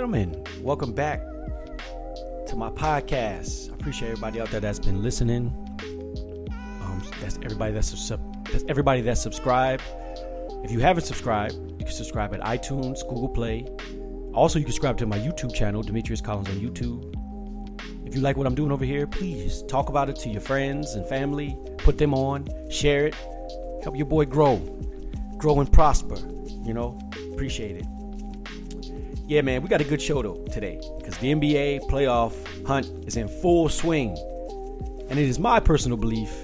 gentlemen, welcome back to my podcast. I appreciate everybody out there that's been listening. Um, that's everybody that's, sub- that's everybody that's subscribed. If you haven't subscribed, you can subscribe at iTunes, Google Play. Also, you can subscribe to my YouTube channel, Demetrius Collins on YouTube. If you like what I'm doing over here, please talk about it to your friends and family. Put them on, share it, help your boy grow, grow and prosper. You know, appreciate it. Yeah, man, we got a good show though today because the NBA playoff hunt is in full swing. And it is my personal belief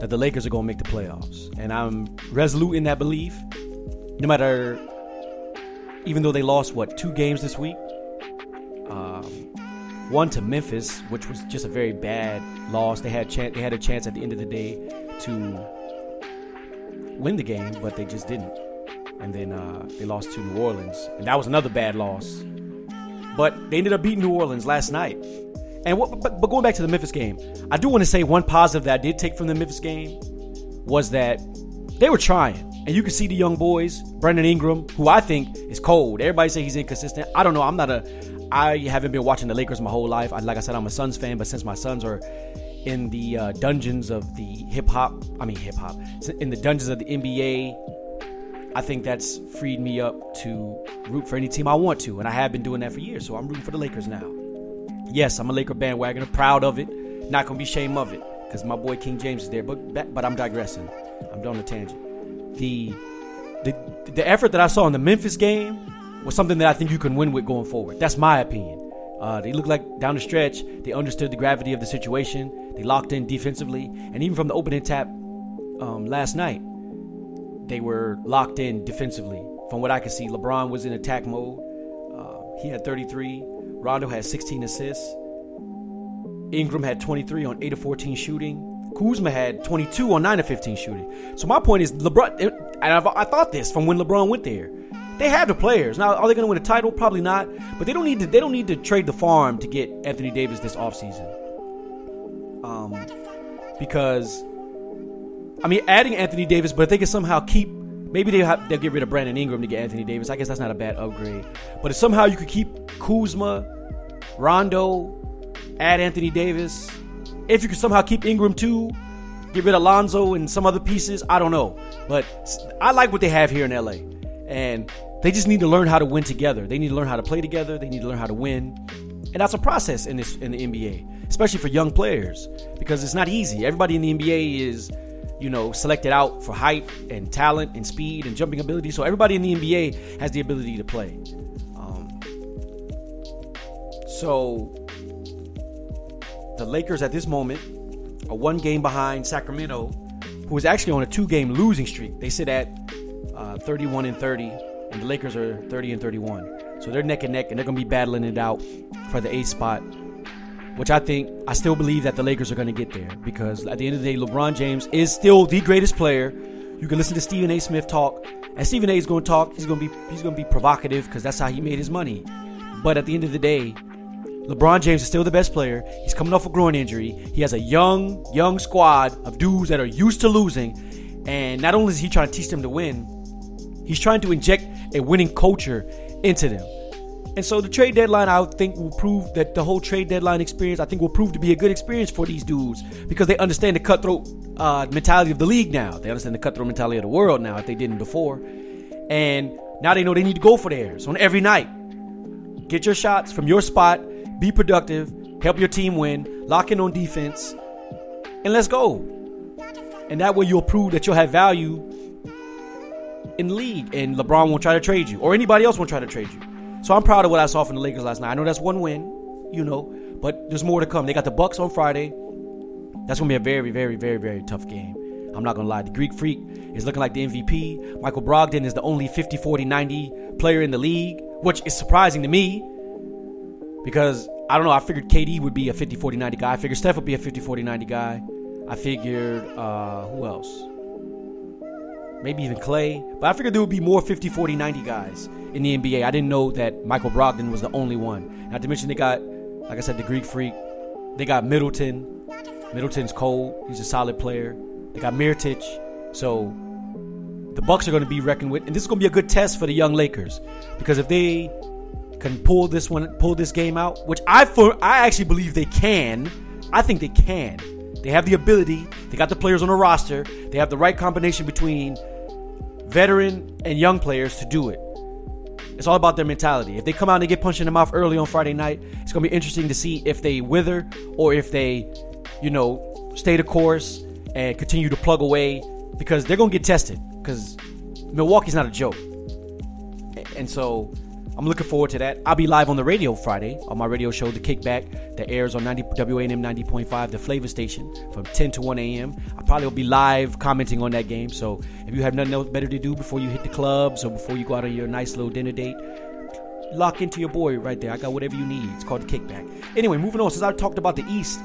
that the Lakers are going to make the playoffs. And I'm resolute in that belief. No matter, even though they lost, what, two games this week? Um, one to Memphis, which was just a very bad loss. They had, they had a chance at the end of the day to win the game, but they just didn't and then uh, they lost to New Orleans, and that was another bad loss. But they ended up beating New Orleans last night. And what, but, but going back to the Memphis game, I do want to say one positive that I did take from the Memphis game was that they were trying, and you could see the young boys, Brandon Ingram, who I think is cold. Everybody say he's inconsistent. I don't know. I'm not a. I haven't been watching the Lakers my whole life. I, like I said, I'm a Suns fan, but since my Suns are in the uh, dungeons of the hip hop, I mean hip hop, in the dungeons of the NBA I think that's freed me up to root for any team I want to, and I have been doing that for years. So I'm rooting for the Lakers now. Yes, I'm a Laker bandwagoner, proud of it. Not gonna be shame of it, because my boy King James is there. But but I'm digressing. I'm down a tangent. The the the effort that I saw in the Memphis game was something that I think you can win with going forward. That's my opinion. Uh, they looked like down the stretch, they understood the gravity of the situation. They locked in defensively, and even from the opening tap um, last night, they were locked in defensively. From what I could see, LeBron was in attack mode. Uh, he had 33. Rondo had 16 assists. Ingram had 23 on 8 of 14 shooting. Kuzma had 22 on 9 of 15 shooting. So my point is, LeBron, and I've, I thought this from when LeBron went there. They have the players. Now, are they going to win a title? Probably not. But they don't need to. They don't need to trade the farm to get Anthony Davis this offseason. Um, because I mean, adding Anthony Davis, but if they can somehow keep, maybe they have, they'll get rid of Brandon Ingram to get Anthony Davis. I guess that's not a bad upgrade. But if somehow you could keep Kuzma, Rondo, add Anthony Davis, if you could somehow keep Ingram too, get rid of Lonzo and some other pieces, I don't know. But I like what they have here in LA. And they just need to learn how to win together. They need to learn how to play together. They need to learn how to win. And that's a process in this in the NBA, especially for young players, because it's not easy. Everybody in the NBA is you know, selected out for height and talent and speed and jumping ability. So everybody in the NBA has the ability to play. Um, so the Lakers at this moment are one game behind Sacramento, who is actually on a two-game losing streak. They sit at uh, 31 and 30, and the Lakers are 30 and 31. So they're neck and neck, and they're going to be battling it out for the eighth spot which I think I still believe that the Lakers are going to get there because at the end of the day, LeBron James is still the greatest player. You can listen to Stephen A. Smith talk, and Stephen A. is going to talk. He's going to be he's going to be provocative because that's how he made his money. But at the end of the day, LeBron James is still the best player. He's coming off a groin injury. He has a young young squad of dudes that are used to losing, and not only is he trying to teach them to win, he's trying to inject a winning culture into them. And so the trade deadline, I think, will prove that the whole trade deadline experience, I think, will prove to be a good experience for these dudes because they understand the cutthroat uh, mentality of the league now. They understand the cutthroat mentality of the world now if they didn't before. And now they know they need to go for theirs on every night. Get your shots from your spot, be productive, help your team win, lock in on defense, and let's go. And that way you'll prove that you'll have value in the league and LeBron won't try to trade you or anybody else won't try to trade you. So I'm proud of what I saw from the Lakers last night. I know that's one win, you know, but there's more to come. They got the Bucks on Friday. That's gonna be a very, very, very, very tough game. I'm not gonna lie. The Greek Freak is looking like the MVP. Michael Brogdon is the only 50, 40, 90 player in the league, which is surprising to me because I don't know. I figured KD would be a 50, 40, 90 guy. I figured Steph would be a 50, 40, 90 guy. I figured uh, who else? Maybe even Clay. But I figured there would be more 50, 40, 90 guys in the NBA. I didn't know that Michael Brogdon was the only one. Not to mention they got, like I said, the Greek Freak. They got Middleton. Middleton's cold. He's a solid player. They got Mirotic. So the Bucks are going to be reckoned with, and this is going to be a good test for the young Lakers because if they can pull this one, pull this game out, which I for I actually believe they can. I think they can. They have the ability. They got the players on the roster. They have the right combination between veteran and young players to do it. It's all about their mentality. If they come out and get punched in the mouth early on Friday night, it's going to be interesting to see if they wither or if they, you know, stay the course and continue to plug away because they're going to get tested because Milwaukee's not a joke. And so I'm looking forward to that. I'll be live on the radio Friday on my radio show, The Kickback, that airs on 90, WANM 90.5, the flavor station, from 10 to 1 a.m. I probably will be live commenting on that game. So if you have nothing else better to do before you hit the clubs or before you go out on your nice little dinner date, lock into your boy right there. I got whatever you need. It's called The Kickback. Anyway, moving on. Since I talked about the East,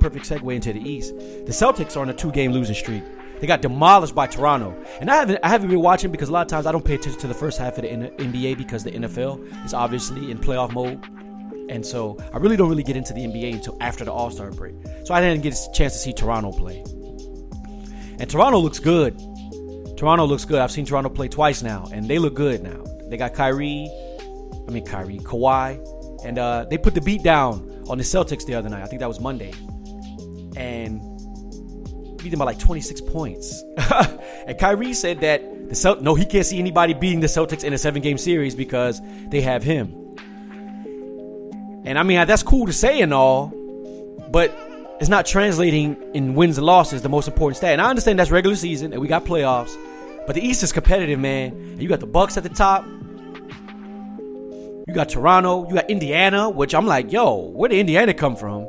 perfect segue into the East. The Celtics are on a two game losing streak. They got demolished by Toronto, and I haven't I haven't been watching because a lot of times I don't pay attention to the first half of the NBA because the NFL is obviously in playoff mode, and so I really don't really get into the NBA until after the All Star break. So I didn't get a chance to see Toronto play, and Toronto looks good. Toronto looks good. I've seen Toronto play twice now, and they look good now. They got Kyrie, I mean Kyrie, Kawhi, and uh, they put the beat down on the Celtics the other night. I think that was Monday, and beat them by like 26 points. and Kyrie said that the Celt- no, he can't see anybody beating the Celtics in a seven game series because they have him. And I mean, that's cool to say and all, but it's not translating in wins and losses, the most important stat. And I understand that's regular season and we got playoffs, but the East is competitive, man. And You got the Bucks at the top. You got Toronto, you got Indiana, which I'm like, yo, where did Indiana come from?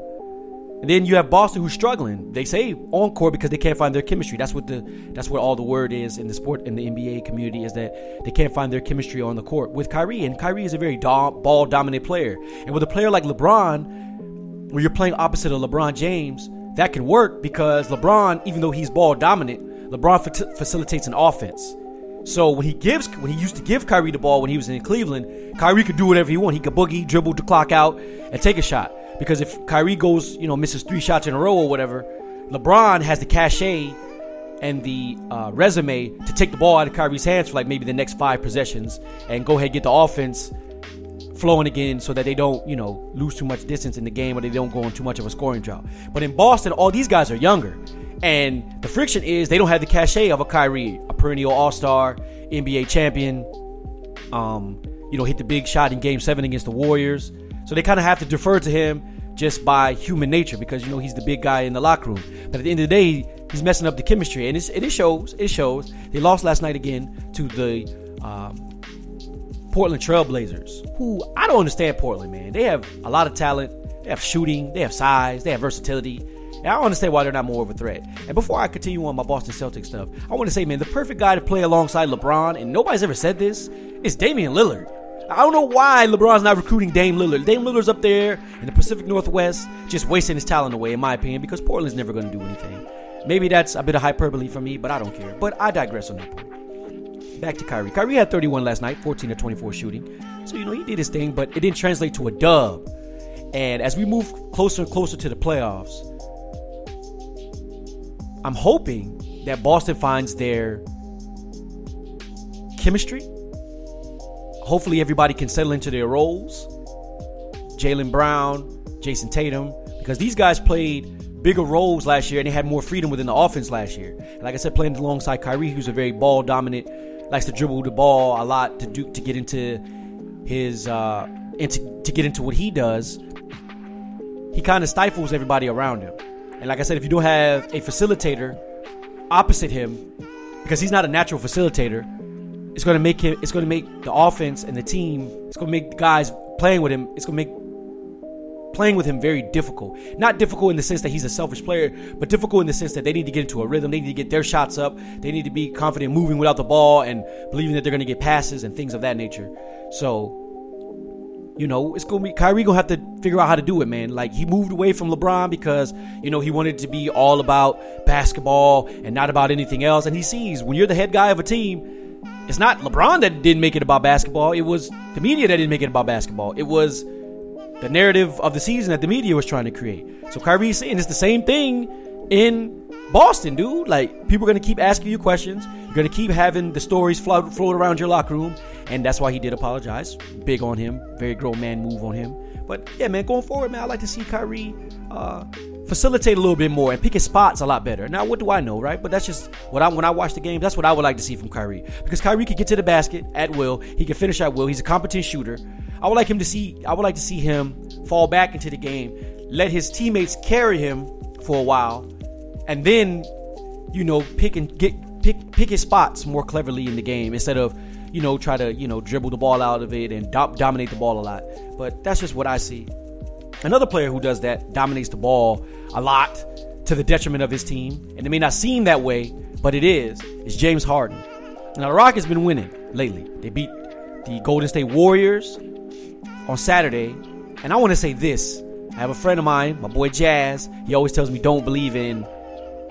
And then you have Boston who's struggling. They say encore because they can't find their chemistry. That's what the that's what all the word is in the sport in the NBA community is that they can't find their chemistry on the court with Kyrie. And Kyrie is a very ball dominant player. And with a player like LeBron, where you're playing opposite of LeBron James, that can work because LeBron, even though he's ball dominant, LeBron fa- facilitates an offense. So when he gives, when he used to give Kyrie the ball when he was in Cleveland, Kyrie could do whatever he wanted. He could boogie, dribble the clock out, and take a shot. Because if Kyrie goes, you know, misses three shots in a row or whatever, LeBron has the cachet and the uh, resume to take the ball out of Kyrie's hands for like maybe the next five possessions and go ahead and get the offense flowing again so that they don't, you know, lose too much distance in the game or they don't go on too much of a scoring drought. But in Boston, all these guys are younger. And the friction is they don't have the cachet of a Kyrie, a perennial all star, NBA champion, um, you know, hit the big shot in game seven against the Warriors. So they kind of have to defer to him just by human nature because you know he's the big guy in the locker room. But at the end of the day, he's messing up the chemistry, and it shows. It shows. They lost last night again to the um, Portland Trailblazers, who I don't understand. Portland, man, they have a lot of talent. They have shooting. They have size. They have versatility. And I don't understand why they're not more of a threat. And before I continue on my Boston Celtics stuff, I want to say, man, the perfect guy to play alongside LeBron, and nobody's ever said this, is Damian Lillard. I don't know why LeBron's not recruiting Dame Lillard. Dame Lillard's up there in the Pacific Northwest, just wasting his talent away, in my opinion, because Portland's never going to do anything. Maybe that's a bit of hyperbole for me, but I don't care. But I digress on that point. Back to Kyrie. Kyrie had 31 last night, 14 to 24 shooting. So, you know, he did his thing, but it didn't translate to a dub. And as we move closer and closer to the playoffs, I'm hoping that Boston finds their chemistry hopefully everybody can settle into their roles. Jaylen Brown, Jayson Tatum, because these guys played bigger roles last year and they had more freedom within the offense last year. And like I said, playing alongside Kyrie, who's a very ball dominant, likes to dribble the ball a lot to do to get into his uh into to get into what he does. He kind of stifles everybody around him. And like I said, if you don't have a facilitator opposite him, because he's not a natural facilitator, it's going to make him. It's going to make the offense and the team. It's going to make the guys playing with him. It's going to make playing with him very difficult. Not difficult in the sense that he's a selfish player, but difficult in the sense that they need to get into a rhythm. They need to get their shots up. They need to be confident moving without the ball and believing that they're going to get passes and things of that nature. So you know, it's gonna be Kyrie gonna have to figure out how to do it, man. Like he moved away from LeBron because you know he wanted to be all about basketball and not about anything else. And he sees when you're the head guy of a team, it's not LeBron that didn't make it about basketball. It was the media that didn't make it about basketball. It was the narrative of the season that the media was trying to create. So Kyrie's saying it's the same thing in Boston, dude. Like people are gonna keep asking you questions. You're gonna keep having the stories float, float around your locker room, and that's why he did apologize. Big on him, very grown man move on him. But yeah, man, going forward, man, I like to see Kyrie uh, facilitate a little bit more and pick his spots a lot better. Now, what do I know, right? But that's just what I when I watch the game. That's what I would like to see from Kyrie because Kyrie can get to the basket at will. He can finish at will. He's a competent shooter. I would like him to see. I would like to see him fall back into the game, let his teammates carry him for a while, and then, you know, pick and get pick pick his spots more cleverly in the game instead of you know try to you know dribble the ball out of it and do- dominate the ball a lot. But that's just what I see. Another player who does that dominates the ball a lot to the detriment of his team, and it may not seem that way, but it is. Is James Harden. Now the Rockets been winning lately. They beat the Golden State Warriors on Saturday, and I want to say this. I have a friend of mine, my boy Jazz. He always tells me don't believe in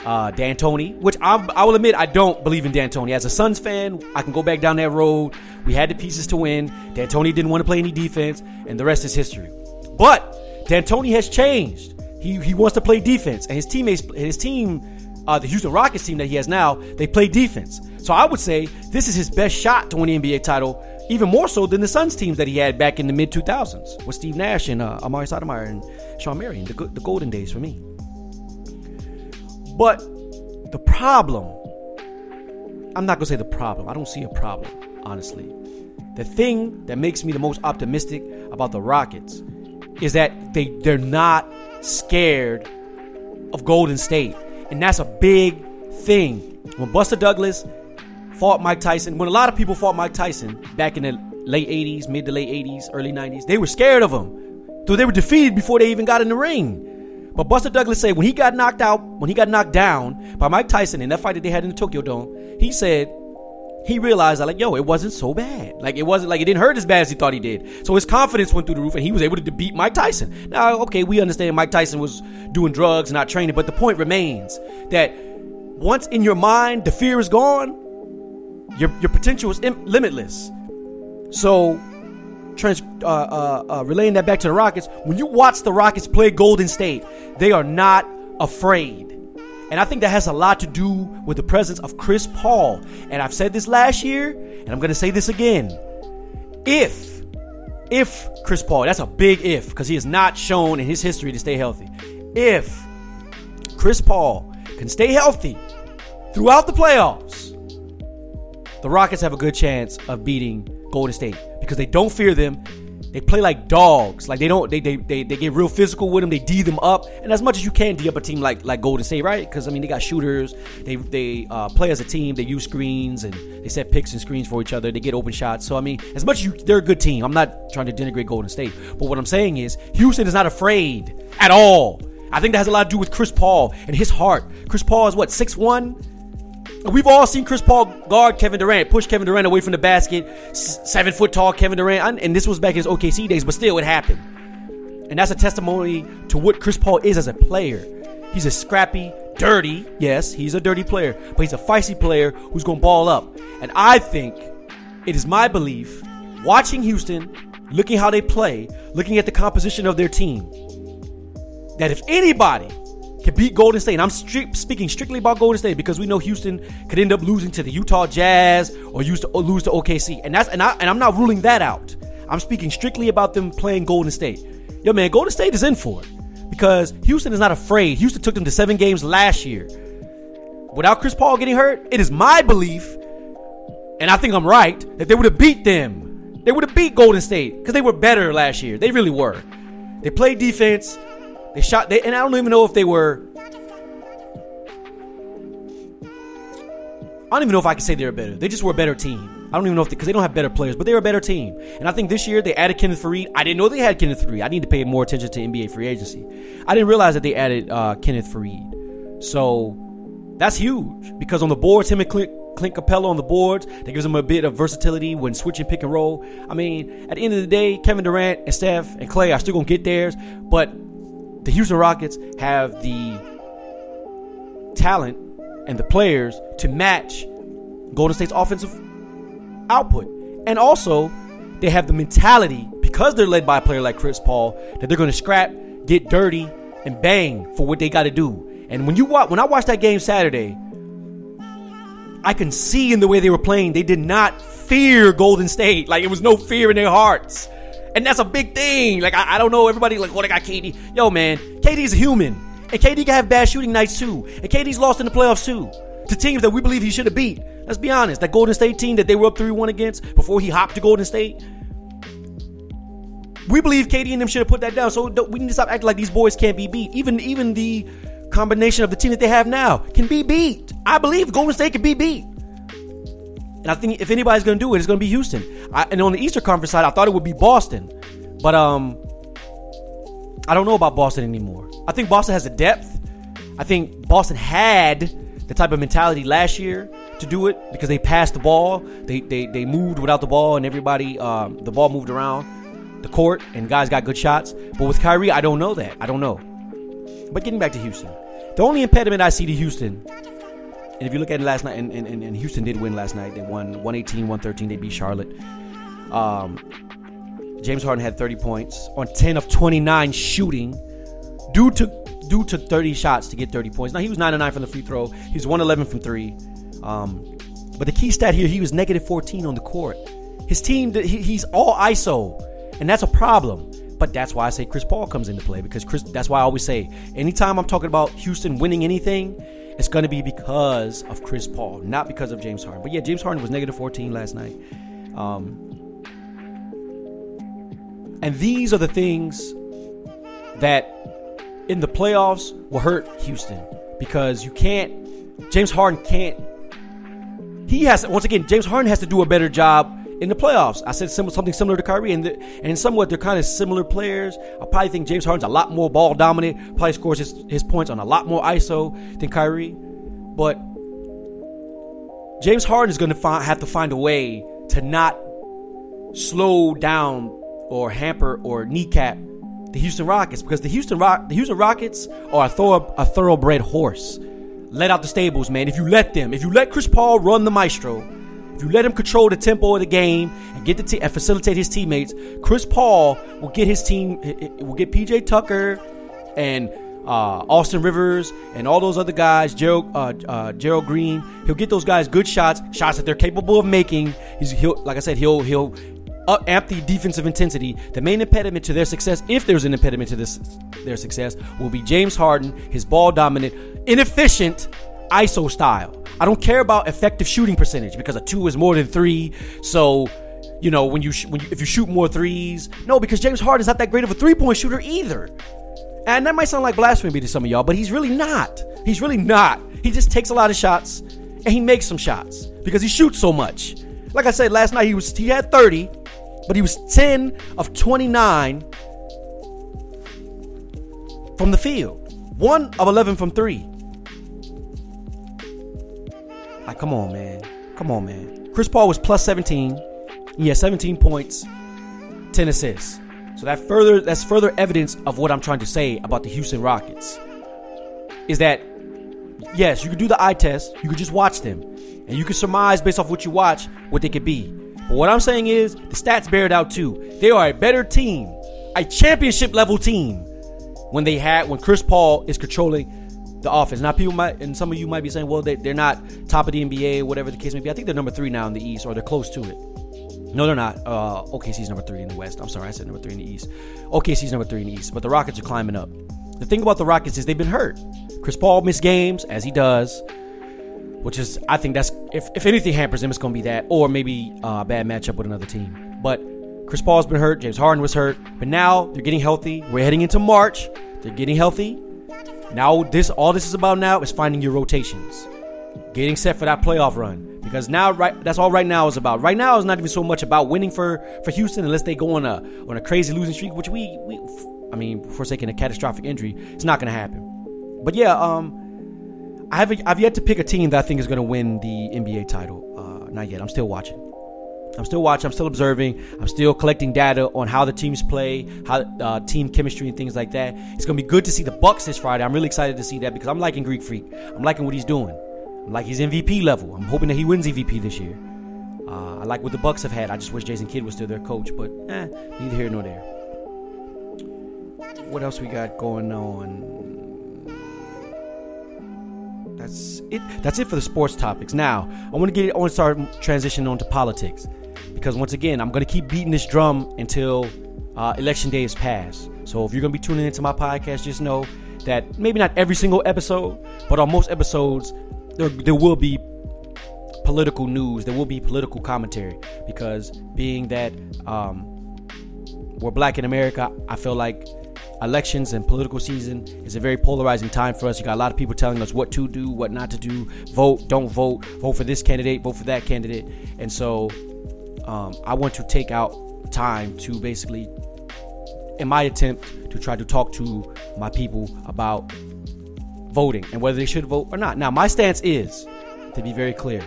uh, D'Antoni, which I'm, i will admit I don't believe in D'Antoni. As a Suns fan, I can go back down that road. We had the pieces to win. D'Antoni didn't want to play any defense, and the rest is history. But D'Antoni has changed. He, he wants to play defense, and his teammates, his team, uh, the Houston Rockets team that he has now, they play defense. So I would say this is his best shot to win the NBA title, even more so than the Suns teams that he had back in the mid 2000s with Steve Nash and uh, Amar'e Stoudemire and Shawn Marion, the, the golden days for me. But the problem, I'm not gonna say the problem. I don't see a problem, honestly. The thing that makes me the most optimistic about the Rockets is that they they're not scared of Golden State, and that's a big thing. When Buster Douglas fought Mike Tyson, when a lot of people fought Mike Tyson back in the late '80s, mid to late '80s, early '90s, they were scared of him. So they were defeated before they even got in the ring. But Buster Douglas said when he got knocked out, when he got knocked down by Mike Tyson in that fight that they had in the Tokyo Dome, he said he realized like, yo, it wasn't so bad. Like it wasn't like it didn't hurt as bad as he thought he did. So his confidence went through the roof, and he was able to beat Mike Tyson. Now, okay, we understand Mike Tyson was doing drugs, not training, but the point remains that once in your mind the fear is gone, your your potential is Im- limitless. So, trans, uh, uh, uh, relaying that back to the Rockets, when you watch the Rockets play Golden State, they are not afraid. And I think that has a lot to do with the presence of Chris Paul. And I've said this last year, and I'm going to say this again. If, if Chris Paul, that's a big if, because he has not shown in his history to stay healthy. If Chris Paul can stay healthy throughout the playoffs, the Rockets have a good chance of beating Golden State because they don't fear them they play like dogs. Like they don't they they they, they get real physical with them. They d them up, and as much as you can d up a team like like Golden State, right? Because I mean they got shooters. They they uh, play as a team. They use screens and they set picks and screens for each other. They get open shots. So I mean, as much as you, they're a good team. I'm not trying to denigrate Golden State, but what I'm saying is Houston is not afraid at all. I think that has a lot to do with Chris Paul and his heart. Chris Paul is what six one We've all seen Chris Paul guard Kevin Durant, push Kevin Durant away from the basket, seven foot tall Kevin Durant, and this was back in his OKC days, but still it happened. And that's a testimony to what Chris Paul is as a player. He's a scrappy, dirty, yes, he's a dirty player, but he's a feisty player who's going to ball up. And I think it is my belief, watching Houston, looking how they play, looking at the composition of their team, that if anybody can beat Golden State. And I'm speaking strictly about Golden State because we know Houston could end up losing to the Utah Jazz or, to, or lose to OKC, and that's and I and I'm not ruling that out. I'm speaking strictly about them playing Golden State. Yo, man, Golden State is in for it because Houston is not afraid. Houston took them to seven games last year without Chris Paul getting hurt. It is my belief, and I think I'm right, that they would have beat them. They would have beat Golden State because they were better last year. They really were. They played defense. They shot, they, and I don't even know if they were. I don't even know if I can say they're better. They just were a better team. I don't even know if because they, they, don't have better players, but they were a better team. And I think this year they added Kenneth Faried. I didn't know they had Kenneth Faried. I need to pay more attention to NBA free agency. I didn't realize that they added uh, Kenneth Faried. So that's huge because on the boards, him and Clint, Clint Capela on the boards, that gives them a bit of versatility when switching pick and roll. I mean, at the end of the day, Kevin Durant and Steph and Clay are still gonna get theirs, but the Houston Rockets have the talent and the players to match Golden State's offensive output. And also, they have the mentality, because they're led by a player like Chris Paul, that they're going to scrap, get dirty, and bang for what they got to do. And when you watch, when I watched that game Saturday, I can see in the way they were playing, they did not fear Golden State. Like it was no fear in their hearts. And that's a big thing. Like I, I don't know, everybody like, oh, they got KD. Yo, man, KD's a human. And KD can have bad shooting nights too. And KD's lost in the playoffs too. To teams that we believe he should have beat. Let's be honest. That Golden State team that they were up 3-1 against before he hopped to Golden State. We believe KD and them should have put that down. So we need to stop acting like these boys can't be beat. Even even the combination of the team that they have now can be beat. I believe Golden State can be beat. And I think if anybody's going to do it, it's going to be Houston. I, and on the Eastern Conference side, I thought it would be Boston, but um, I don't know about Boston anymore. I think Boston has the depth. I think Boston had the type of mentality last year to do it because they passed the ball. They they, they moved without the ball, and everybody um, the ball moved around the court, and guys got good shots. But with Kyrie, I don't know that. I don't know. But getting back to Houston, the only impediment I see to Houston and if you look at it last night, and, and, and Houston did win last night. They won 118, 113. They beat Charlotte. Um, James Harden had 30 points on 10 of 29 shooting, due to due to 30 shots to get 30 points. Now he was 9 9 from the free throw. He was 111 from three. Um, but the key stat here, he was negative 14 on the court. His team, he, he's all ISO, and that's a problem. But that's why I say Chris Paul comes into play because Chris. That's why I always say anytime I'm talking about Houston winning anything, it's going to be because of Chris Paul, not because of James Harden. But yeah, James Harden was negative 14 last night. Um, and these are the things that in the playoffs will hurt Houston because you can't, James Harden can't, he has, once again, James Harden has to do a better job in the playoffs. I said something similar to Kyrie, and, the, and somewhat they're kind of similar players. I probably think James Harden's a lot more ball dominant, probably scores his, his points on a lot more ISO than Kyrie. But James Harden is going to have to find a way to not slow down or hamper or kneecap the Houston Rockets because the Houston Rock the Houston Rockets are a, thorough, a thoroughbred horse. Let out the stables, man. If you let them, if you let Chris Paul run the maestro, if you let him control the tempo of the game and get the and facilitate his teammates, Chris Paul will get his team will get PJ Tucker and uh, Austin Rivers and all those other guys, Gerald, uh, uh, Gerald Green. He'll get those guys good shots, shots that they're capable of making. He's, he'll, like I said, he'll he'll up, amp the defensive intensity. The main impediment to their success, if there's an impediment to this their success, will be James Harden, his ball dominant, inefficient ISO style. I don't care about effective shooting percentage because a two is more than three. So, you know, when you, sh- when you if you shoot more threes, no, because James Harden is not that great of a three point shooter either. And that might sound like blasphemy to some of y'all, but he's really not. He's really not. He just takes a lot of shots and he makes some shots because he shoots so much. Like I said last night, he was he had 30, but he was 10 of 29 from the field, one of 11 from three. Like, come on, man. Come on, man. Chris Paul was plus 17. He had 17 points, 10 assists. So that further that's further evidence of what I'm trying to say about the Houston Rockets. Is that yes, you could do the eye test, you could just watch them, and you can surmise based off what you watch what they could be. But what I'm saying is the stats bear it out too. They are a better team, a championship level team when they had when Chris Paul is controlling the offense. Now, people might, and some of you might be saying, well, they, they're not top of the NBA, whatever the case may be. I think they're number three now in the East, or they're close to it. No, they're not. Uh, OKC's number three in the West. I'm sorry, I said number three in the East. OKC's number three in the East, but the Rockets are climbing up. The thing about the Rockets is they've been hurt. Chris Paul missed games, as he does, which is, I think that's, if, if anything hampers him, it's going to be that, or maybe uh, a bad matchup with another team. But Chris Paul's been hurt. James Harden was hurt. But now they're getting healthy. We're heading into March. They're getting healthy. Now this all this is about now is finding your rotations. Getting set for that playoff run. Because now right that's all right now is about. Right now is not even so much about winning for, for Houston unless they go on a on a crazy losing streak, which we, we I mean, forsaking a catastrophic injury, it's not gonna happen. But yeah, um I have I've yet to pick a team that I think is gonna win the NBA title. Uh, not yet. I'm still watching. I'm still watching. I'm still observing. I'm still collecting data on how the teams play, how uh, team chemistry and things like that. It's gonna be good to see the Bucks this Friday. I'm really excited to see that because I'm liking Greek Freak. I'm liking what he's doing. I'm like he's MVP level. I'm hoping that he wins MVP this year. Uh, I like what the Bucks have had. I just wish Jason Kidd was still their coach, but eh, neither here nor there. What else we got going on? that's it. That's it for the sports topics. Now, I want to get. I want to start transitioning on to politics because once again, I'm going to keep beating this drum until uh, election day is passed. So if you're going to be tuning into my podcast, just know that maybe not every single episode, but on most episodes, there, there will be political news. There will be political commentary because being that um, we're black in America, I feel like elections and political season is a very polarizing time for us. You got a lot of people telling us what to do, what not to do, vote, don't vote, vote for this candidate, vote for that candidate. And so um, I want to take out time to basically, in my attempt to try to talk to my people about voting and whether they should vote or not. Now, my stance is, to be very clear,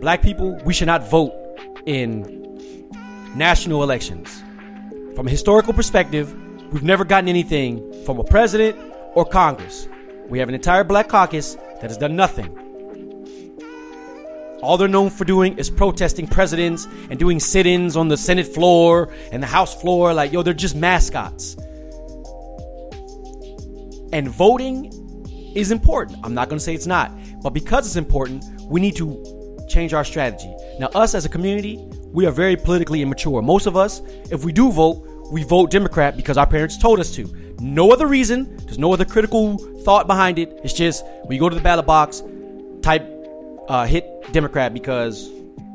black people, we should not vote in national elections. From a historical perspective, we've never gotten anything from a president or Congress. We have an entire black caucus that has done nothing. All they're known for doing is protesting presidents and doing sit ins on the Senate floor and the House floor. Like, yo, they're just mascots. And voting is important. I'm not going to say it's not. But because it's important, we need to change our strategy. Now, us as a community, we are very politically immature. Most of us, if we do vote, we vote Democrat because our parents told us to. No other reason. There's no other critical thought behind it. It's just we go to the ballot box, type, uh, hit Democrat because,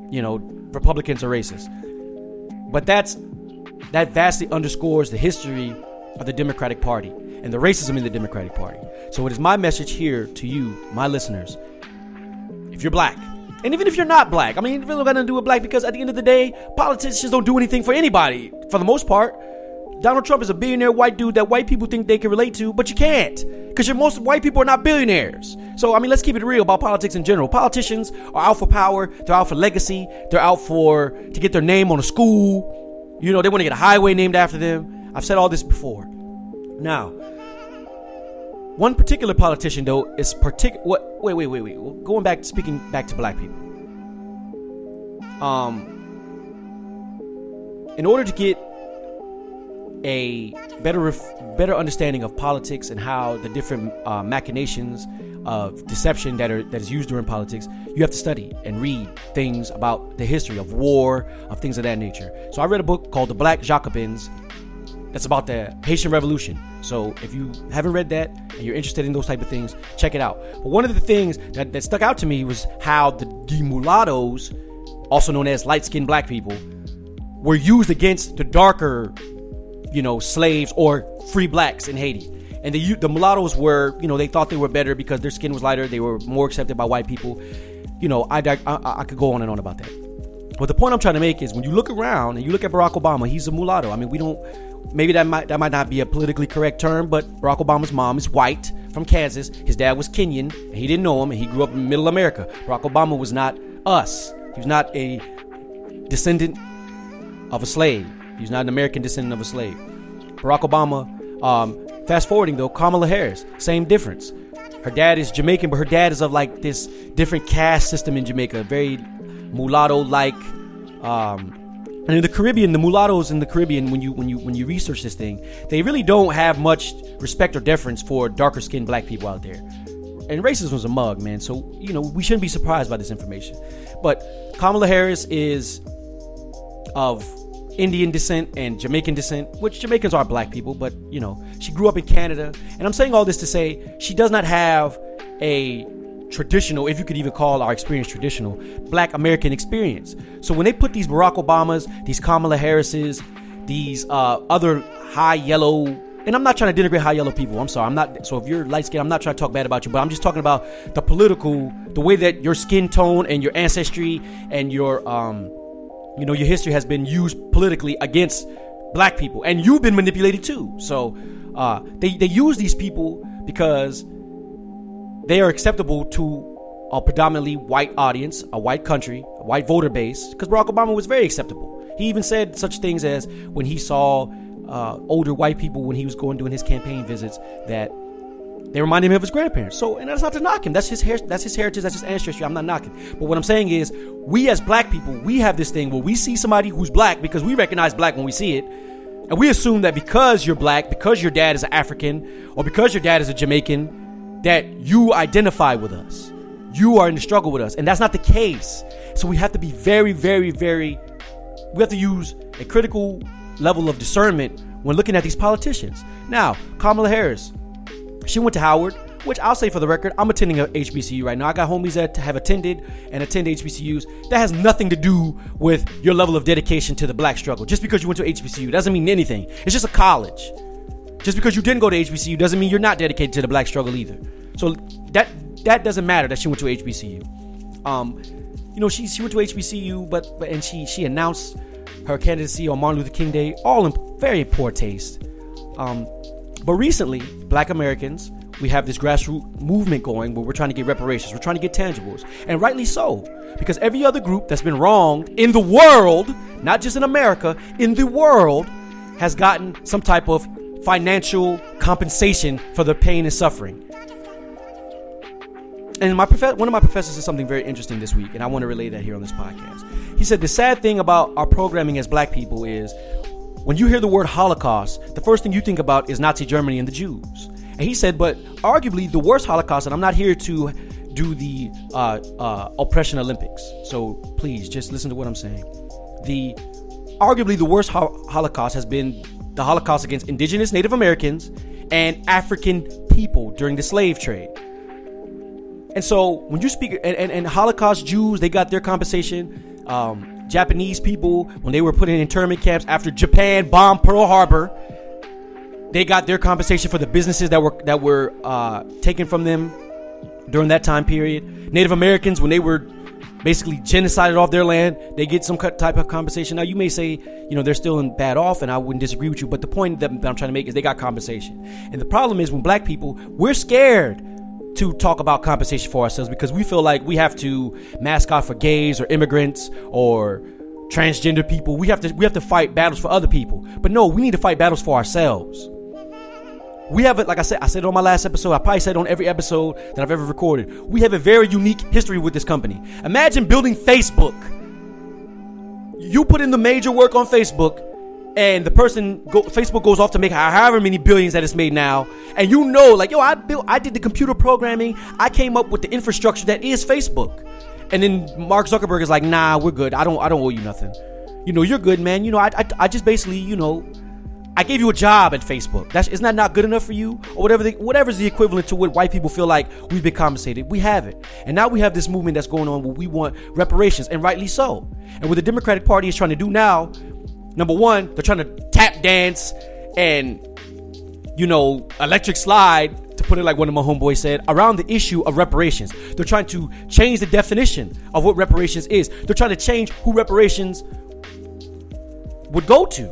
you know, Republicans are racist. But that's that vastly underscores the history of the Democratic Party and the racism in the Democratic Party. So it is my message here to you, my listeners. If you're black, and even if you're not black, I mean, it really got to do with black because at the end of the day, politicians don't do anything for anybody for the most part. Donald Trump is a billionaire white dude that white people think they can relate to, but you can't because most white people are not billionaires. So I mean, let's keep it real about politics in general. Politicians are out for power, they're out for legacy, they're out for to get their name on a school. You know, they want to get a highway named after them. I've said all this before. Now, one particular politician though is particular. What? Wait, wait, wait, wait. Going back, speaking back to black people. Um, in order to get a better ref- better understanding of politics and how the different uh, machinations of deception that are that is used during politics, you have to study and read things about the history of war, of things of that nature. So I read a book called The Black Jacobins. That's about the Haitian Revolution. So if you haven't read that and you're interested in those type of things, check it out. But one of the things that, that stuck out to me was how the, the mulattoes, also known as light-skinned black people, were used against the darker you know, slaves or free blacks in Haiti. And the the mulattoes were, you know, they thought they were better because their skin was lighter. They were more accepted by white people. You know, I, I, I could go on and on about that. But the point I'm trying to make is when you look around and you look at Barack Obama, he's a mulatto. I mean, we don't. Maybe that might that might not be a politically correct term, but Barack Obama's mom is white from Kansas. His dad was Kenyan, and he didn't know him, and he grew up in Middle America. Barack Obama was not us. He was not a descendant of a slave. He was not an American descendant of a slave. Barack Obama. Um, fast forwarding though, Kamala Harris, same difference. Her dad is Jamaican, but her dad is of like this different caste system in Jamaica, very mulatto like. Um, and in the Caribbean, the mulattoes in the Caribbean, when you when you when you research this thing, they really don't have much respect or deference for darker skinned black people out there. And racism is a mug, man. So you know we shouldn't be surprised by this information. But Kamala Harris is of Indian descent and Jamaican descent, which Jamaicans are black people, but you know, she grew up in Canada. And I'm saying all this to say she does not have a traditional, if you could even call our experience traditional, black American experience. So when they put these Barack Obamas, these Kamala Harrises, these uh, other high yellow, and I'm not trying to denigrate high yellow people. I'm sorry. I'm not. So if you're light skinned, I'm not trying to talk bad about you, but I'm just talking about the political, the way that your skin tone and your ancestry and your um you know, your history has been used politically against black people, and you've been manipulated too. So uh, they they use these people because they are acceptable to a predominantly white audience, a white country, a white voter base. Because Barack Obama was very acceptable. He even said such things as when he saw uh, older white people when he was going doing his campaign visits that they reminded him of his grandparents. So, and that's not to knock him. That's his that's his heritage. That's his ancestry. I'm not knocking. But what I'm saying is, we as black people, we have this thing where we see somebody who's black because we recognize black when we see it, and we assume that because you're black, because your dad is an African, or because your dad is a Jamaican, that you identify with us. You are in the struggle with us. And that's not the case. So we have to be very, very, very, we have to use a critical level of discernment when looking at these politicians. Now, Kamala Harris, she went to Howard, which I'll say for the record, I'm attending a HBCU right now. I got homies that have attended and attend HBCUs. That has nothing to do with your level of dedication to the black struggle. Just because you went to HBCU doesn't mean anything. It's just a college. Just because you didn't go to HBCU doesn't mean you're not dedicated to the black struggle either. So that that doesn't matter that she went to HBCU. Um, you know, she she went to HBCU, but, but and she she announced her candidacy on Martin Luther King Day, all in very poor taste. Um, but recently, Black Americans, we have this grassroots movement going where we're trying to get reparations, we're trying to get tangibles, and rightly so, because every other group that's been wronged in the world, not just in America, in the world, has gotten some type of financial compensation for the pain and suffering. And my prof- one of my professors said something very interesting this week, and I want to relay that here on this podcast. He said the sad thing about our programming as black people is when you hear the word Holocaust, the first thing you think about is Nazi Germany and the Jews. And he said, but arguably the worst Holocaust, and I'm not here to do the uh, uh, oppression Olympics, so please just listen to what I'm saying. The arguably the worst ho- Holocaust has been the Holocaust against indigenous Native Americans and African people during the slave trade. And so when you speak, and, and, and Holocaust Jews, they got their compensation. Um, Japanese people, when they were put in internment camps after Japan bombed Pearl Harbor, they got their compensation for the businesses that were that were uh, taken from them during that time period. Native Americans, when they were basically genocided off their land, they get some type of compensation. Now, you may say, you know, they're still in bad off, and I wouldn't disagree with you, but the point that I'm trying to make is they got compensation. And the problem is when black people, we're scared to talk about compensation for ourselves because we feel like we have to mask mascot for gays or immigrants or transgender people. We have to we have to fight battles for other people. But no, we need to fight battles for ourselves. We have it, like I said, I said on my last episode. I probably said on every episode that I've ever recorded. We have a very unique history with this company. Imagine building Facebook. You put in the major work on Facebook, and the person go, Facebook goes off to make however many billions that it's made now, and you know, like yo, I built, I did the computer programming, I came up with the infrastructure that is Facebook, and then Mark Zuckerberg is like, nah, we're good. I don't, I don't owe you nothing. You know, you're good, man. You know, I, I, I just basically, you know, I gave you a job at Facebook. That's isn't that not good enough for you, or whatever? The, whatever's the equivalent to what white people feel like we've been compensated. We have it, and now we have this movement that's going on where we want reparations, and rightly so. And what the Democratic Party is trying to do now Number one, they're trying to tap dance and, you know, electric slide, to put it like one of my homeboys said, around the issue of reparations. They're trying to change the definition of what reparations is. They're trying to change who reparations would go to,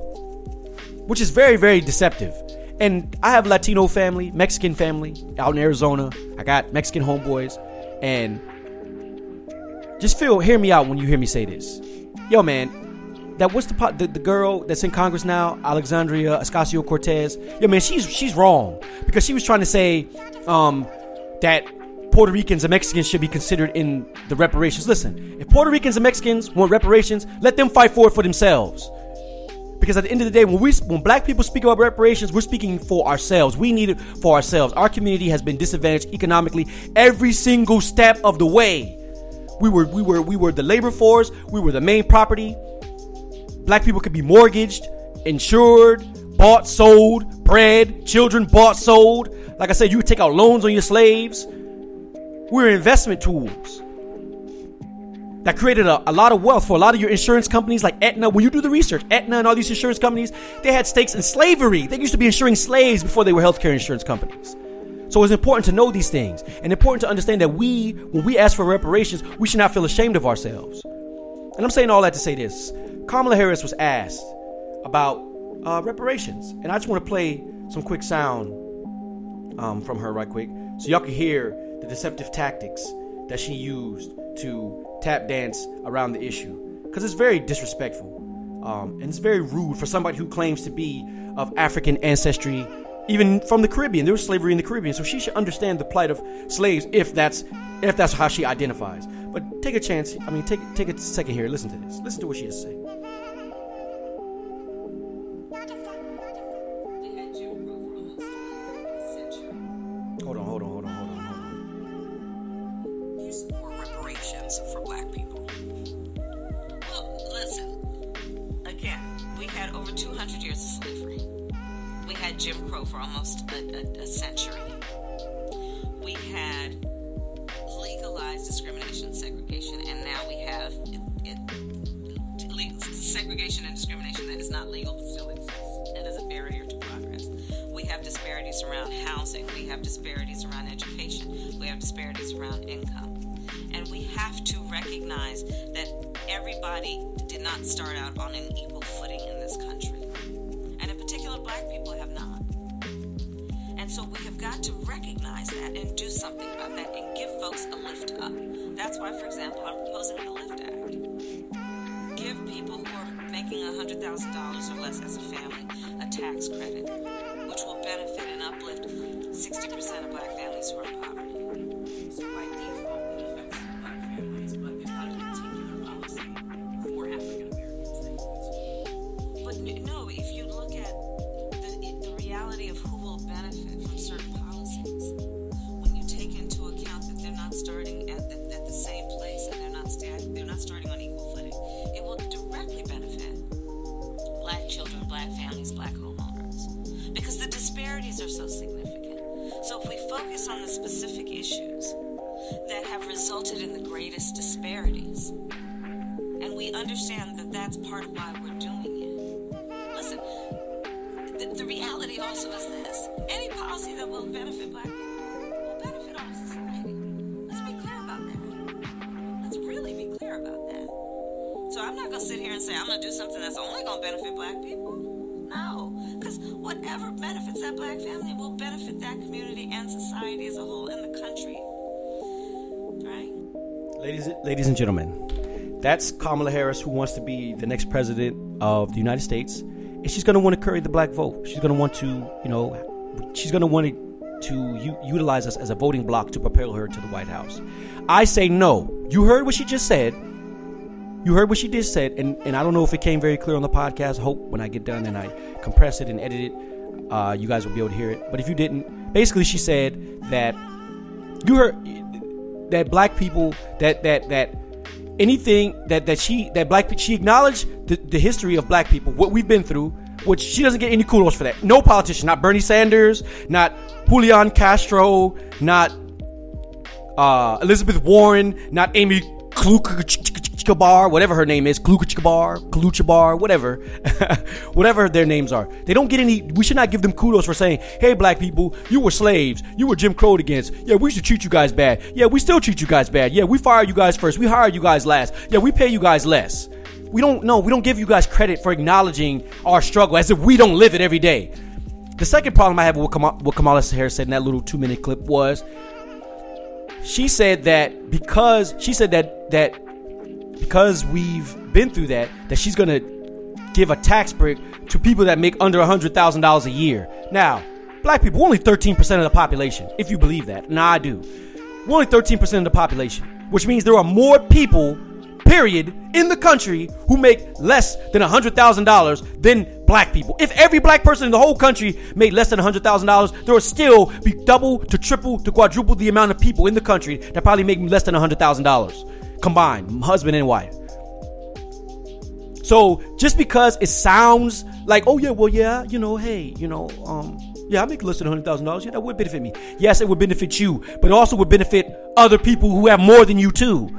which is very, very deceptive. And I have Latino family, Mexican family out in Arizona. I got Mexican homeboys. And just feel, hear me out when you hear me say this. Yo, man, that what's the, the the girl that's in Congress now, Alexandria Ocasio Cortez. Yeah, man, she's she's wrong because she was trying to say um, that Puerto Ricans and Mexicans should be considered in the reparations. Listen, if Puerto Ricans and Mexicans want reparations, let them fight for it for themselves. Because at the end of the day, when we when black people speak about reparations, we're speaking for ourselves. We need it for ourselves. Our community has been disadvantaged economically every single step of the way. We were we were we were the labor force. We were the main property. Black people could be mortgaged, insured, bought, sold, bred, children bought, sold. Like I said, you would take out loans on your slaves. We're investment tools that created a, a, lot of wealth for a lot of your insurance companies like Aetna. When you do the research, Aetna and all these insurance companies, they had stakes in slavery. They used to be insuring slaves before they were healthcare insurance companies. So it's important to know these things and important to understand that we, when we ask for reparations, we should not feel ashamed of ourselves. And I'm saying all that to say this Kamala Harris was asked about uh, reparations, and I just want to play some quick sound um, from her right quick, so y'all can hear the deceptive tactics that she used to tap dance around the issue, because it's very disrespectful um, and it's very rude for somebody who claims to be of African ancestry, even from the Caribbean. There was slavery in the Caribbean, so she should understand the plight of slaves if that's if that's how she identifies. But take a chance. I mean, take take a second here. Listen to this. Listen to what she has Hold on, hold on, hold on, hold on. For reparations for black people. Well, listen. Again, we had over 200 years of slavery. We had Jim Crow for almost a, a, a century. We had legalized discrimination, segregation, and now we have it, it, segregation and discrimination that is not legal around housing. We have disparities around education. We have disparities around income. And we have to recognize that everybody did not start out on an equal footing in this country. And in particular, black people have not. And so we have got to recognize that and do something about that and give folks a lift up. That's why, for example, I'm proposing the Lift Act. Give people who are making $100,000 or less as a family a tax credit, benefit and uplift 60% of black families who are in poverty. Not to sit here and say I'm to do something that's only to benefit black people. No, because whatever benefits that black family will benefit that community and society as a whole in the country. Right? Ladies, ladies and gentlemen, that's Kamala Harris, who wants to be the next president of the United States, and she's going to want to curry the black vote. She's going to want to, you know, she's to want to, to u- utilize us as a voting block to propel her to the White House. I say no. You heard what she just said. You heard what she just said, and, and I don't know if it came very clear on the podcast. Hope when I get done and I compress it and edit it, uh, you guys will be able to hear it. But if you didn't, basically she said that you heard that black people that that that anything that that she that black she acknowledged the, the history of black people what we've been through which she doesn't get any kudos for that no politician not bernie sanders not julian castro not uh, elizabeth warren not amy Klobuchar, whatever her name is, Klobuchar, Klobuchar, whatever, whatever their names are. They don't get any. We should not give them kudos for saying, "Hey, black people, you were slaves. You were Jim Crowed against. Yeah, we should treat you guys bad. Yeah, we still treat you guys bad. Yeah, we fire you guys first. We hire you guys last. Yeah, we pay you guys less. We don't no, we don't give you guys credit for acknowledging our struggle as if we don't live it every day. The second problem I have with what Kamala Harris said in that little two minute clip was she said that because she said that that because we've been through that that she's gonna give a tax break to people that make under hundred thousand dollars a year. Now, black people only thirteen percent of the population, if you believe that. Now I do. We're only thirteen percent of the population, which means there are more people, period, in the country who make less than hundred thousand dollars than black people. If every black person in the whole country made less than hundred thousand dollars, there would still be double to triple to quadruple the amount of people in the country that probably make less than hundred thousand dollars combined, husband and wife. So just because it sounds like, oh yeah, well yeah, you know, hey, you know, um, yeah, I make less than hundred thousand dollars. Yeah, that would benefit me. Yes, it would benefit you, but it also would benefit other people who have more than you too.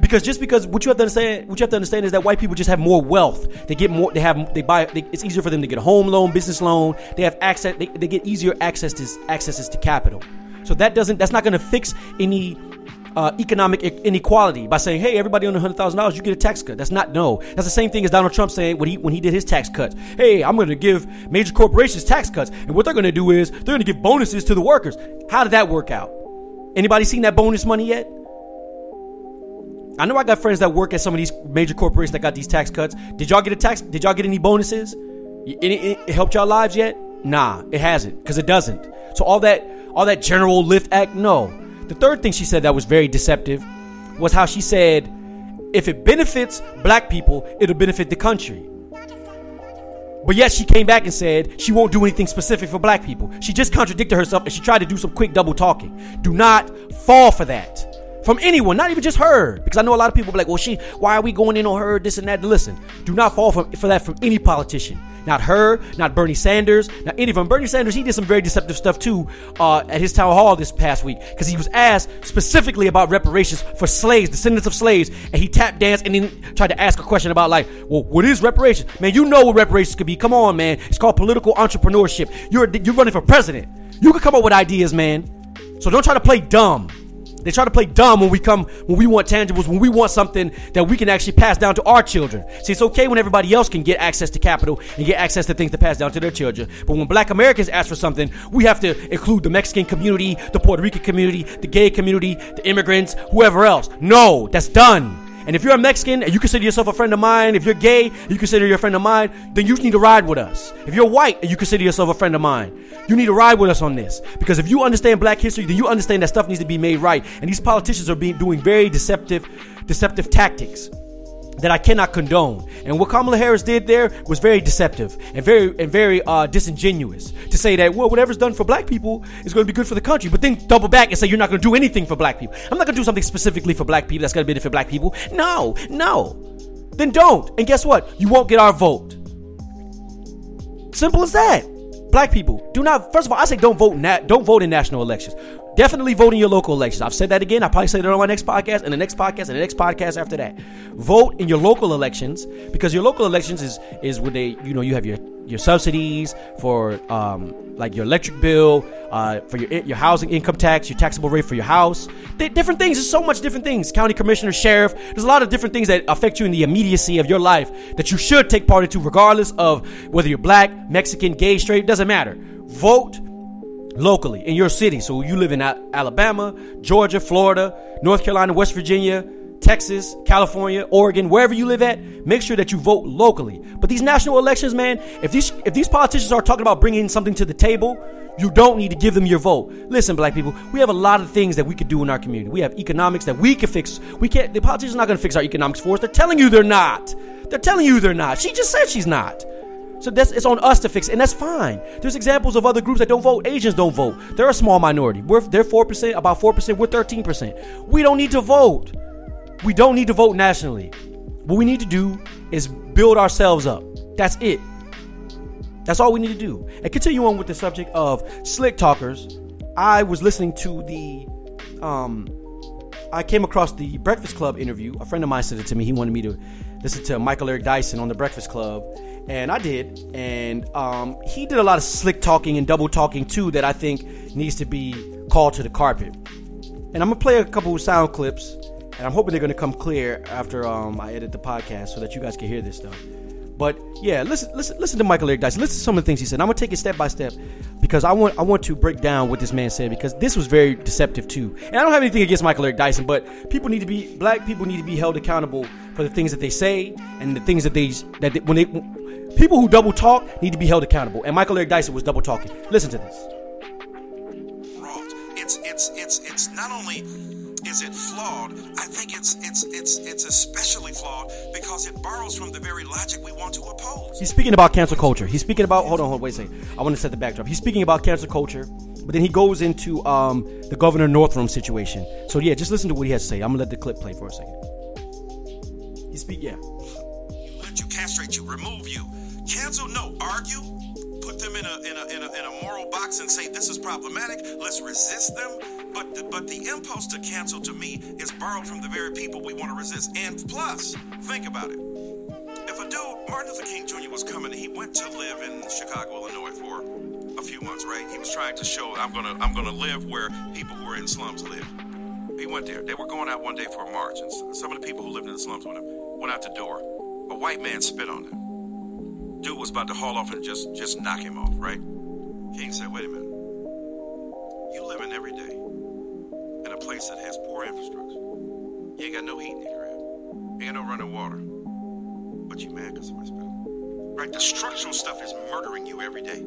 Because just because what you have to understand, what you have to understand is that white people just have more wealth. They get more. They have. They buy. They, it's easier for them to get a home loan, business loan. They have access. They, they get easier access to accesses to capital. So that doesn't. That's not going to fix any uh, economic inequality by saying, "Hey, everybody under hundred thousand dollars, you get a tax cut." That's not no. That's the same thing as Donald Trump saying when he when he did his tax cuts. Hey, I'm going to give major corporations tax cuts, and what they're going to do is they're going to give bonuses to the workers. How did that work out? Anybody seen that bonus money yet? I know I got friends that work at some of these major corporations that got these tax cuts. Did y'all get a tax? Did y'all get any bonuses? It, helped y'all lives yet? Nah, it hasn't because it doesn't. So all that all that general lift act, no. The third thing she said that was very deceptive was how she said, if it benefits black people, it'll benefit the country. But yet she came back and said she won't do anything specific for black people. She just contradicted herself and she tried to do some quick double talking. Do not fall for that. from anyone, not even just her. Because I know a lot of people be like, well, she, why are we going in on her, this and that? Listen, do not fall for, for that from any politician. Not her, not Bernie Sanders, not any of them. Bernie Sanders, he did some very deceptive stuff too uh, at his town hall this past week because he was asked specifically about reparations for slaves, descendants of slaves, and he tap danced and then tried to ask a question about like, well, what is reparations? Man, you know what reparations could be. Come on, man. It's called political entrepreneurship. You're you're running for president. You can come up with ideas, man. So don't try to play dumb. They try to play dumb when we come, when we want tangibles, when we want something that we can actually pass down to our children. See, it's okay when everybody else can get access to capital and get access to things to pass down to their children. But when black Americans ask for something, we have to include the Mexican community, the Puerto Rican community, the gay community, the immigrants, whoever else. No, that's done. And if you're a Mexican and you consider yourself a friend of mine, if you're gay, you consider you're a friend of mine, then you need to ride with us. If you're white and you consider yourself a friend of mine, you need to ride with us on this. Because if you understand black history, then you understand that stuff needs to be made right. And these politicians are being doing very deceptive, deceptive tactics that I cannot condone. And what Kamala Harris did there was very deceptive and very and very uh, disingenuous to say that well, whatever's done for black people is going to be good for the country, but then double back and say you're not going to do anything for black people. I'm not going to do something specifically for black people that's going to benefit black people. No, no. Then don't. And guess what? You won't get our vote. Simple as that. Black people, do not. First of all, I say don't vote. Na- don't vote in national elections. Definitely vote in your local elections. I've said that again. I probably say that on my next podcast, and the next podcast, and the next podcast after that. Vote in your local elections because your local elections is is where they, you know, you have your your subsidies for um, like your electric bill, uh, for your your housing income tax, your taxable rate for your house. Different things. There's so much different things. County commissioner, sheriff. There's a lot of different things that affect you in the immediacy of your life that you should take part into, regardless of whether you're black, Mexican, gay, straight. It doesn't matter. Vote locally in your city. So you live in Alabama, Georgia, Florida, North Carolina, West Virginia, Texas, California, Oregon, wherever you live at, make sure that you vote locally. But these national elections, man, if these if these politicians are talking about bringing something to the table, you don't need to give them your vote. Listen, black people, we have a lot of things that we could do in our community. We have economics that we can fix. We can't. The politicians are not going to fix our economics for us. They're telling you they're not. They're telling you they're not. She just said she's not. So that's it's on us to fix it, and that's fine. There's examples of other groups that don't vote. Asians don't vote. They're a small minority. We're they're four percent, about four percent. We're thirteen percent. We don't need to vote. We don't need to vote nationally. What we need to do is build ourselves up. That's it. That's all we need to do. And continue on with the subject of slick talkers. I was listening to the um I came across the Breakfast Club interview. A friend of mine said it to me. He wanted me to listen to Michael Eric Dyson on the Breakfast Club and I did. And um, he did a lot of slick talking and double talking too that I think needs to be called to the carpet. And I'm gonna play a couple of sound clips, and I'm hoping they're gonna come clear after um, I edit the podcast so that you guys can hear this stuff. But yeah, listen, listen, listen to Michael Eric Dyson. Listen to some of the things he said. I'm gonna take it step by step because I want I want to break down what this man said because this was very deceptive too. And I don't have anything against Michael Eric Dyson, but people need to be black people need to be held accountable for the things that they say and the things that they that they, when they People who double talk need to be held accountable. And Michael Eric Dyson was double talking. Listen to this. It's it's it's it's not only is it flawed, I think it's it's it's it's especially flawed because it borrows from the very logic we want to oppose. He's speaking about cancel culture. He's speaking about hold on, hold on wait a second. I want to set the backdrop. He's speaking about cancel culture, but then he goes into um, the Governor Northam situation. So yeah, just listen to what he has to say. I'm gonna let the clip play for a second. He speak yeah. Let you castrate you, remove you, Cancel? No. Argue? Put them in a, in a, in a, in a moral box and say this is problematic. Let's resist them. But the, but the impulse to cancel to me is borrowed from the very people we want to resist. And plus, think about it. If a dude, Martin Luther King Jr. was coming, he went to live in Chicago, Illinois for a few months, right? He was trying to show I'm gonna I'm gonna live where people who are in slums live. He went there. They were going out one day for a march, and some of the people who lived in the slums with him went out the door. A white man spit on them dude was about to haul off and just just knock him off, right? King said, wait a minute. You living every day in a place that has poor infrastructure. You ain't got no heat in your crib. Ain't got no running water. But you mad because somebody spilled. Right? The structural stuff is murdering you every day.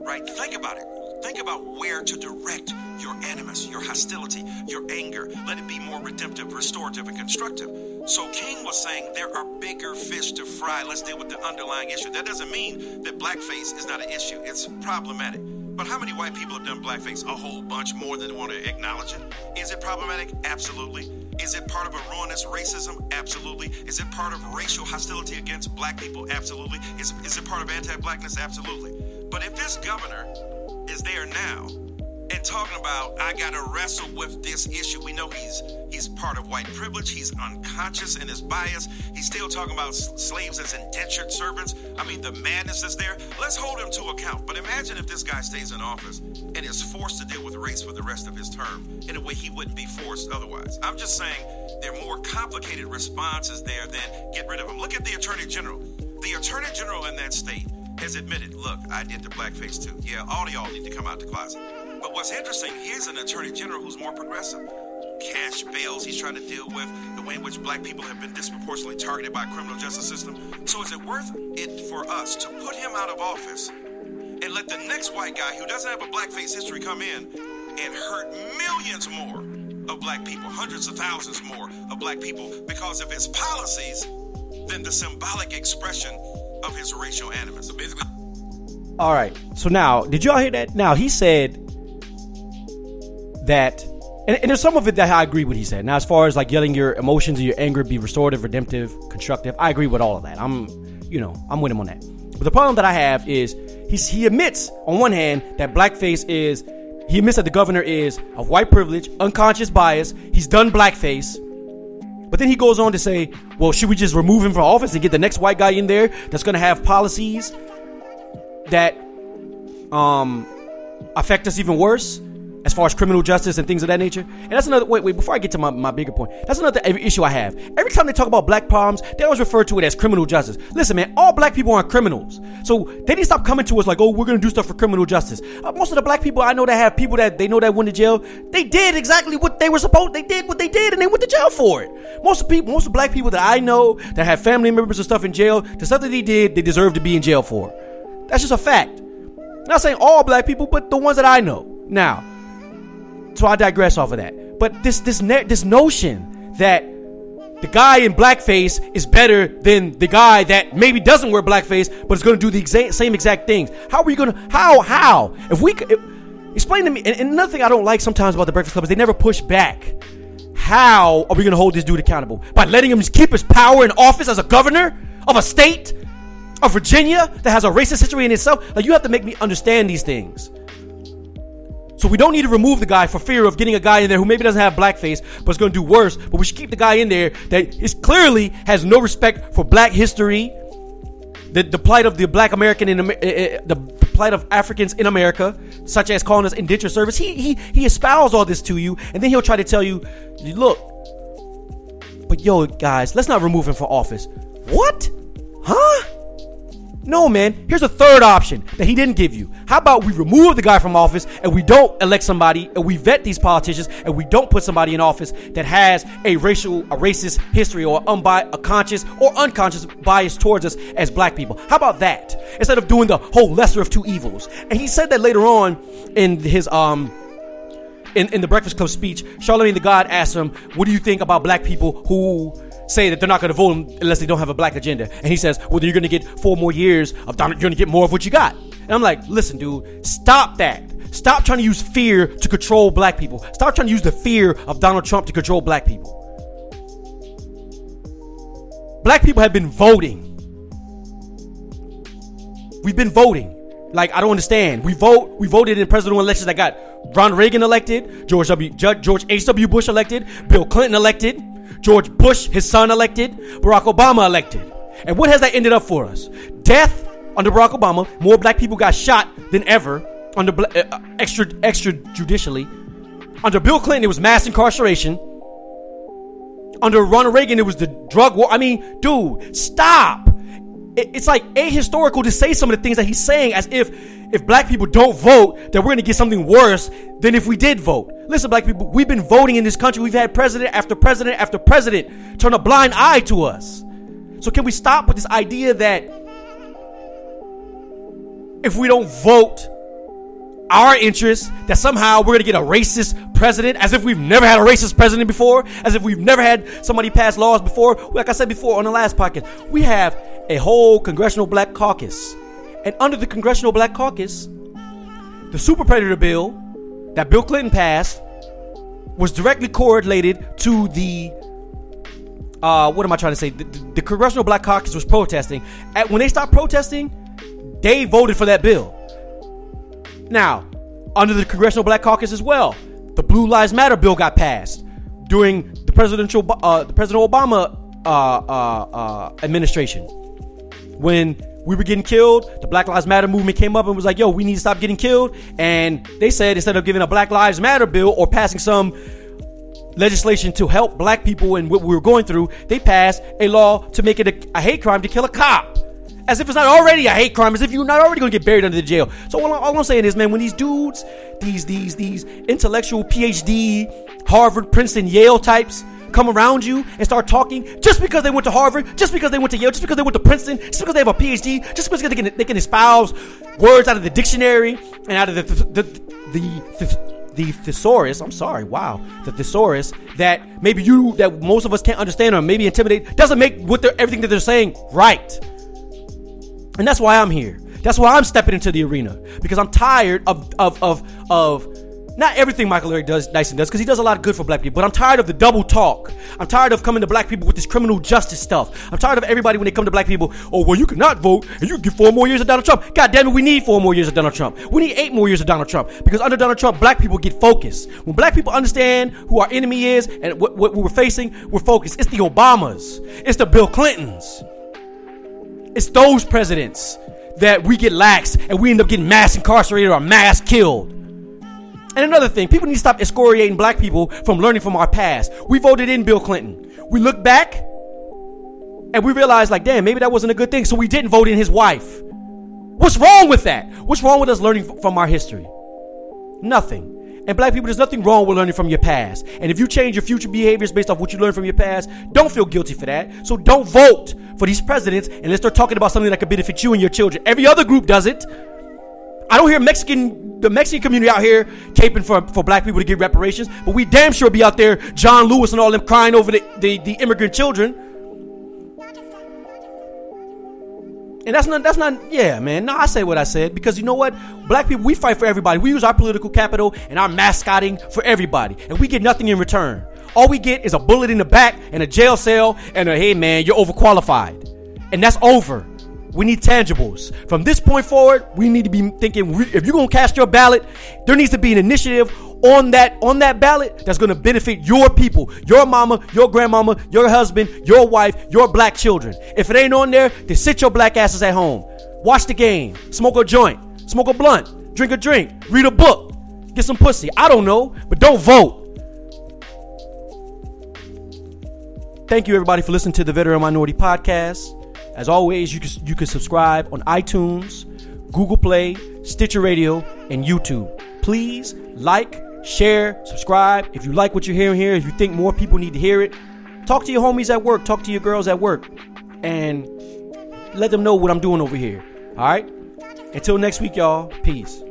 Right? Think about it. Think about where to direct your animus, your hostility, your anger. Let it be more redemptive, restorative, and constructive. So King was saying there are bigger fish to fry. Let's deal with the underlying issue. That doesn't mean that blackface is not an issue. It's problematic. But how many white people have done blackface? A whole bunch more than want to acknowledge it. Is it problematic? Absolutely. Is it part of a ruinous racism? Absolutely. Is it part of racial hostility against black people? Absolutely. Is, is it part of anti blackness? Absolutely. But if this governor is there now and talking about I got to wrestle with this issue. We know he's he's part of white privilege. He's unconscious in his bias. He's still talking about slaves as indentured servants. I mean, the madness is there. Let's hold him to account. But imagine if this guy stays in office and is forced to deal with race for the rest of his term in a way he wouldn't be forced otherwise. I'm just saying there are more complicated responses there than get rid of him. Look at the attorney general. The attorney general in that state has admitted, look, I did the blackface too. Yeah, all of y'all need to come out the closet. But what's interesting, here's an attorney general who's more progressive. Cash bails he's trying to deal with, the way in which black people have been disproportionately targeted by criminal justice system. So is it worth it for us to put him out of office and let the next white guy who doesn't have a blackface history come in and hurt millions more of black people, hundreds of thousands more of black people because of his policies than the symbolic expression of his racial animus. So basically, All right. So now, did y'all hear that? Now he said that, and, and there's some of it that I agree with. He said. Now, as far as like yelling your emotions and your anger be restorative, redemptive, constructive, I agree with all of that. I'm, you know, I'm with him on that. But the problem that I have is he's, he admits on one hand that blackface is. He admits that the governor is of white privilege, unconscious bias. He's done blackface. But then he goes on to say, well, should we just remove him from office and get the next white guy in there that's going to have policies that um, affect us even worse as far as criminal justice and things of that nature? And that's another, wait, wait, before I get to my, my bigger point, that's another issue I have. Every time they talk about black problems, they always refer to it as criminal justice. Listen, man, all black people aren't criminals. So they need to stop coming to us like, oh, we're to do stuff for criminal justice. Uh, most of the black people I know that have people that they know that went to jail, they did exactly what they were supposed, they did what they did and they went to jail for it. Most of people, most of black people that I know that have family members and stuff in jail, the stuff that they did, they deserve to be in jail for. That's just a fact. not saying all black people, but the ones that I know. Now, so I digress off of that. But this this this notion that the guy in blackface is better than the guy that maybe doesn't wear blackface but is going to do the exa- same exact things. How are you going to how how if we if, explain to me? And, and another thing I don't like sometimes about the Breakfast Club is they never push back. How are we going to hold this dude accountable by letting him keep his power in office as a governor of a state of Virginia that has a racist history in itself? Like you have to make me understand these things. So we don't need to remove the guy for fear of getting a guy in there who maybe doesn't have blackface, but is going to do worse. But we should keep the guy in there that is clearly has no respect for black history, the, the plight of the black American in uh, the plight of Africans in America, such as calling us indentured service. He he he espouse all this to you, and then he'll try to tell you, look, but yo guys, let's not remove him for office. What? Huh? No, man. Here's a third option that he didn't give you. How about we remove the guy from office and we don't elect somebody and we vet these politicians and we don't put somebody in office that has a racial, a racist history or unbi- a conscious or unconscious bias towards us as black people. How about that? Instead of doing the whole lesser of two evils. And he said that later on in his um in, in the Breakfast Club speech, Charlemagne the God asked him, What do you think about black people who say that they're not going to vote unless they don't have a black agenda? And he says, Well, you're going to get four more years of Donald, you're going to get more of what you got. And I'm like, Listen, dude, stop that. Stop trying to use fear to control black people. Stop trying to use the fear of Donald Trump to control black people. Black people have been voting. We've been voting. Like I don't understand. We vote. We voted in presidential elections that got Ronald Reagan elected, George W. George H. W. Bush elected, Bill Clinton elected, George Bush, his son elected, Barack Obama elected. And what has that ended up for us? Death under Barack Obama. More black people got shot than ever under uh, extra extrajudicially. Under Bill Clinton, it was mass incarceration. Under Ronald Reagan, it was the drug war. I mean, dude, stop it's like ahistorical to say some of the things that he's saying as if if black people don't vote that we're going to get something worse than if we did vote. Listen black people we've been voting in this country. We've had president after president after president turn a blind eye to us. So can we stop with this idea that if we don't vote our interests, that somehow we're gonna get a racist president, as if we've never had a racist president before, as if we've never had somebody pass laws before. Like I said before on the last podcast, we have a whole congressional black caucus. And under the congressional black caucus, the super predator bill that Bill Clinton passed was directly correlated to the uh, what am I trying to say? The, the, Congressional Black Caucus was protesting. At, when they stopped protesting, they voted for that bill. Now, under the Congressional Black Caucus as well, the Blue Lives Matter bill got passed during the presidential uh, the President Obama uh, uh, uh, administration. When we were getting killed, the Black Lives Matter movement came up and was like, "Yo, we need to stop getting killed." And they said instead of giving a Black Lives Matter bill or passing some legislation to help black people and what we were going through, they passed a law to make it a, a hate crime to kill a cop. As if it's not already a hate crime, as if you're not already to get buried under the jail. So all, all I'm saying is, man, when these dudes, these these these intellectual PhD, Harvard, Princeton, Yale types come around you and start talking just because they went to Harvard, just because they went to Yale, just because they went to Princeton, just because they have a PhD, just because they can, they can espouse words out of the dictionary and out of the the, the, the the thesaurus, I'm sorry, wow, the thesaurus that maybe you, that most of us can't understand or maybe intimidate, doesn't make what they're, everything that they're saying right. And that's why I'm here. That's why I'm stepping into the arena because I'm tired of of of of not everything Michael Eric does Dyson does because he does a lot of good for black people, but I'm tired of the double talk. I'm tired of coming to black people with this criminal justice stuff. I'm tired of everybody when they come to black people, oh well you cannot vote and you get four more years of Donald Trump. God damn it, we need four more years of Donald Trump. We need eight more years of Donald Trump because under Donald Trump, black people get focused. When black people understand who our enemy is and what, what we're facing, we're focused. It's the Obamas. It's the Bill Clintons. It's those presidents that we get lax and we end up getting mass incarcerated or mass killed. And another thing, people need to stop excoriating black people from learning from our past. We voted in Bill Clinton. We look back and we realize, like, damn, maybe that wasn't a good thing. So we didn't vote in his wife. What's wrong with that? What's wrong with us learning from our history? Nothing. And black people, there's nothing wrong with learning from your past. And if you change your future behaviors based off what you learned from your past, don't feel guilty for that. So don't vote for these presidents unless they're talking about something that could benefit you and your children. Every other group does it. I don't hear Mexican the Mexican community out here caping for, for black people to get reparations, but we damn sure be out there, John Lewis and all them crying over the, the, the immigrant children. And that's not that's not yeah, man. No, I say what I said because you know what? Black people, we fight for everybody. We use our political capital and our mascotting for everybody, and we get nothing in return. All we get is a bullet in the back and a jail cell and a hey man, you're overqualified. And that's over. We need tangibles. From this point forward, we need to be thinking if you're going to cast your ballot, there needs to be an initiative on that on that ballot that's going to benefit your people, your mama, your grandmama, your husband, your wife, your black children. If it ain't on there, then sit your black asses at home. Watch the game, smoke a joint, smoke a blunt, drink a drink, read a book, get some pussy. I don't know, but don't vote. Thank you everybody for listening to the Veteran Minority Podcast. As always, you can, you can subscribe on iTunes, Google Play, Stitcher Radio, and YouTube. Please like, share, subscribe. If you like what you're hearing here, if you think more people need to hear it, talk to your homies at work, talk to your girls at work, and let them know what I'm doing over here. All right? Until next week, y'all. Peace.